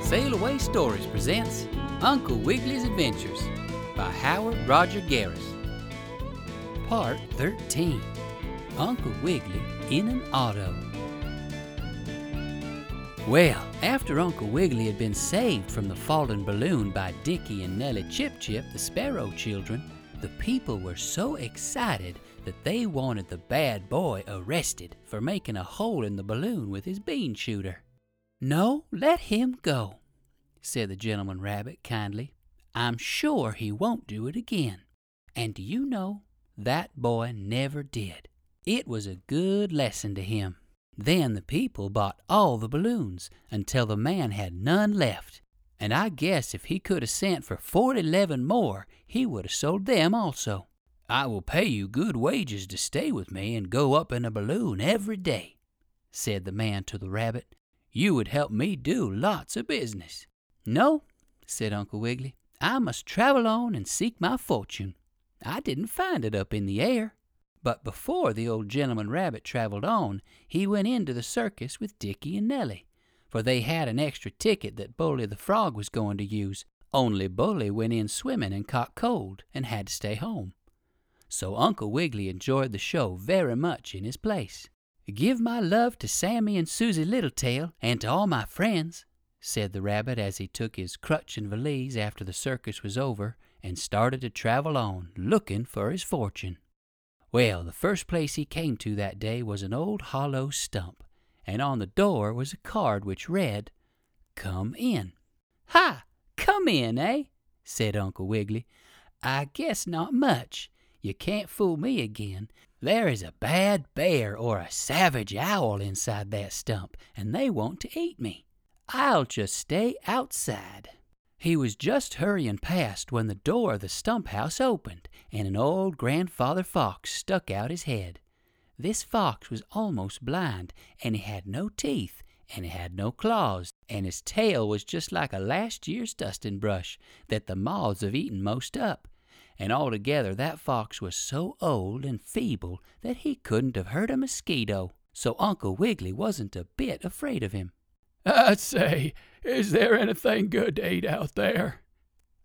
Sail Away Stories presents Uncle Wiggily's Adventures by Howard Roger Garis. Part 13 Uncle Wiggily in an Auto. Well, after Uncle Wiggily had been saved from the fallen balloon by Dickie and Nellie Chip Chip, the Sparrow children, the people were so excited that they wanted the bad boy arrested for making a hole in the balloon with his bean shooter. No, let him go, said the gentleman rabbit kindly. I'm sure he won't do it again. And do you know, that boy never did. It was a good lesson to him. Then the people bought all the balloons until the man had none left. And I guess if he could have sent for forty 'leven more, he would have sold them also. I will pay you good wages to stay with me and go up in a balloon every day, said the man to the rabbit. You would help me do lots of business. No, said Uncle Wiggily. I must travel on and seek my fortune. I didn't find it up in the air. But before the old gentleman rabbit traveled on, he went into the circus with Dickie and Nellie, for they had an extra ticket that Bully the Frog was going to use. Only Bully went in swimming and caught cold and had to stay home. So Uncle Wiggily enjoyed the show very much in his place. Give my love to Sammy and Susie Littletail and to all my friends, said the rabbit as he took his crutch and valise after the circus was over and started to travel on, looking for his fortune. Well, the first place he came to that day was an old hollow stump, and on the door was a card which read, Come in. Ha! Come in, eh? said Uncle Wiggily. I guess not much. You can't fool me again. There is a bad bear or a savage owl inside that stump, and they want to eat me. I'll just stay outside. He was just hurrying past when the door of the stump house opened, and an old grandfather fox stuck out his head. This fox was almost blind, and he had no teeth, and he had no claws, and his tail was just like a last year's dusting brush that the moths have eaten most up. And altogether that fox was so old and feeble that he couldn't have hurt a mosquito, so Uncle Wiggily wasn't a bit afraid of him. I say, is there anything good to eat out there?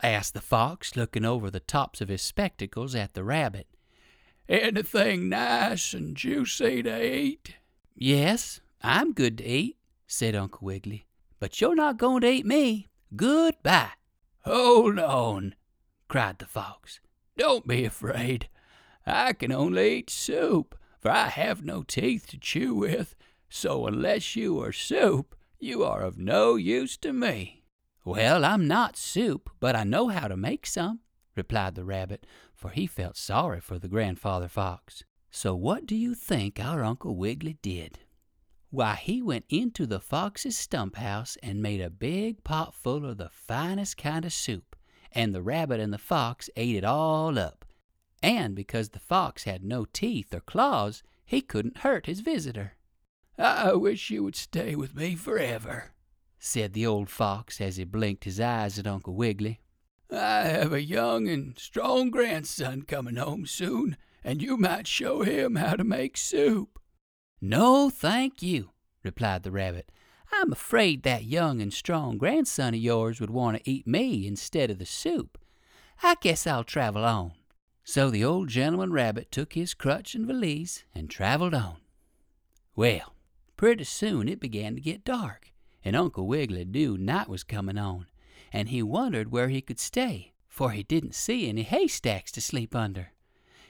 asked the fox, looking over the tops of his spectacles at the rabbit. Anything nice and juicy to eat? Yes, I'm good to eat, said Uncle Wiggily. But you're not going to eat me. Goodbye. Hold on, cried the fox. Don't be afraid. I can only eat soup, for I have no teeth to chew with. So unless you are soup, you are of no use to me. Well, I'm not soup, but I know how to make some, replied the rabbit, for he felt sorry for the grandfather fox. So what do you think our Uncle Wiggily did? Why, he went into the fox's stump house and made a big pot full of the finest kind of soup, and the rabbit and the fox ate it all up. And because the fox had no teeth or claws, he couldn't hurt his visitor. I wish you would stay with me forever, said the old fox as he blinked his eyes at Uncle Wiggily. I have a young and strong grandson coming home soon, and you might show him how to make soup. No, thank you, replied the rabbit. I'm afraid that young and strong grandson of yours would want to eat me instead of the soup. I guess I'll travel on. So the old gentleman rabbit took his crutch and valise and traveled on. Well, Pretty soon it began to get dark, and Uncle Wiggily knew night was coming on, and he wondered where he could stay, for he didn't see any haystacks to sleep under.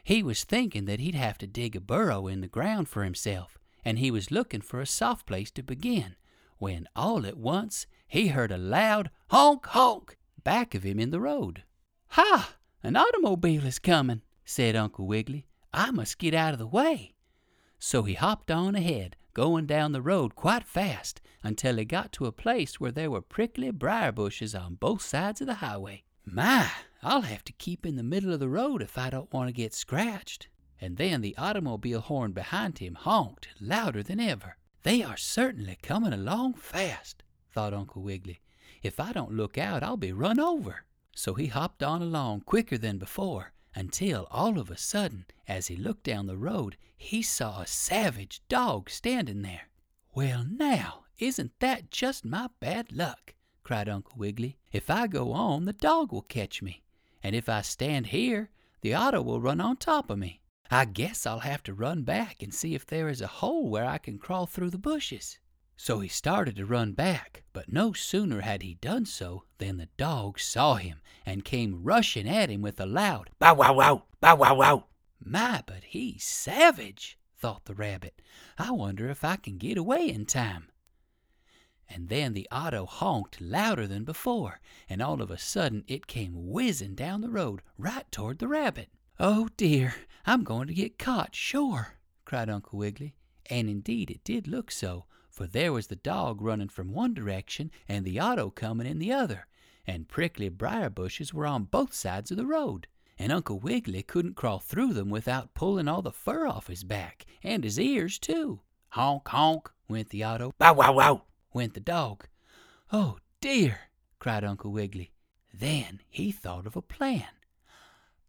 He was thinking that he'd have to dig a burrow in the ground for himself, and he was looking for a soft place to begin, when all at once he heard a loud honk honk back of him in the road. Ha! An automobile is coming, said Uncle Wiggily. I must get out of the way. So he hopped on ahead, going down the road quite fast until he got to a place where there were prickly briar bushes on both sides of the highway. My, I'll have to keep in the middle of the road if I don't want to get scratched. And then the automobile horn behind him honked louder than ever. They are certainly coming along fast, thought Uncle Wiggily. If I don't look out, I'll be run over. So he hopped on along quicker than before until all of a sudden, as he looked down the road, he saw a savage dog standing there. Well, now, isn't that just my bad luck? cried Uncle Wiggily. If I go on, the dog will catch me. And if I stand here, the otter will run on top of me. I guess I'll have to run back and see if there is a hole where I can crawl through the bushes. So he started to run back, but no sooner had he done so than the dog saw him and came rushing at him with a loud bow wow wow, bow wow wow. My, but he's savage, thought the rabbit. I wonder if I can get away in time. And then the auto honked louder than before, and all of a sudden it came whizzing down the road right toward the rabbit. Oh dear, I'm going to get caught, sure, cried Uncle Wiggily. And indeed it did look so, for there was the dog running from one direction and the auto coming in the other, and prickly briar bushes were on both sides of the road, and Uncle Wiggily couldn't crawl through them without pulling all the fur off his back, and his ears, too. Honk, honk, went the auto. Bow, wow, wow, went the dog. Oh, dear, cried Uncle Wiggily. Then he thought of a plan.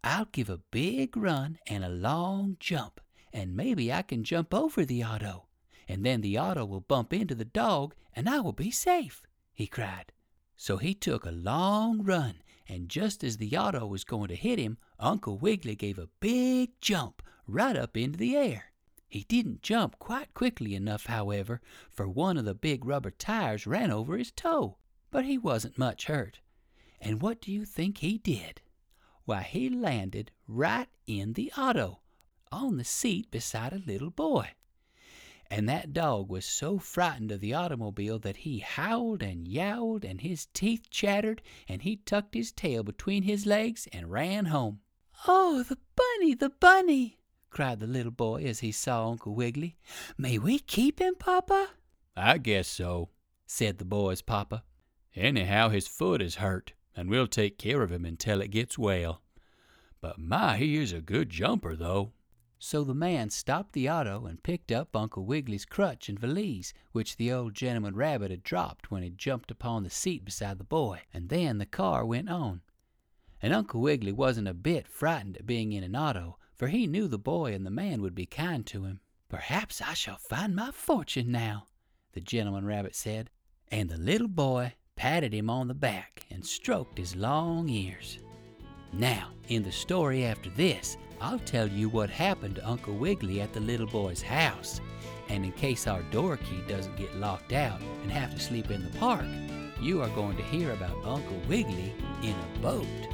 I'll give a big run and a long jump, and maybe I can jump over the auto and then the auto will bump into the dog and I will be safe, he cried. So he took a long run, and just as the auto was going to hit him, Uncle Wiggily gave a big jump right up into the air. He didn't jump quite quickly enough, however, for one of the big rubber tires ran over his toe, but he wasn't much hurt. And what do you think he did? Why, he landed right in the auto, on the seat beside a little boy and that dog was so frightened of the automobile that he howled and yowled and his teeth chattered and he tucked his tail between his legs and ran home. Oh, the bunny, the bunny! cried the little boy as he saw Uncle Wiggily. May we keep him, Papa? I guess so, said the boy's papa. Anyhow, his foot is hurt, and we'll take care of him until it gets well. But my, he is a good jumper, though. So the man stopped the auto and picked up Uncle Wiggily's crutch and valise, which the old gentleman rabbit had dropped when he jumped upon the seat beside the boy, and then the car went on. And Uncle Wiggily wasn't a bit frightened at being in an auto, for he knew the boy and the man would be kind to him. Perhaps I shall find my fortune now, the gentleman rabbit said, and the little boy patted him on the back and stroked his long ears. Now, in the story after this, I'll tell you what happened to Uncle Wiggily at the little boy's house. And in case our door key doesn't get locked out and have to sleep in the park, you are going to hear about Uncle Wiggily in a boat.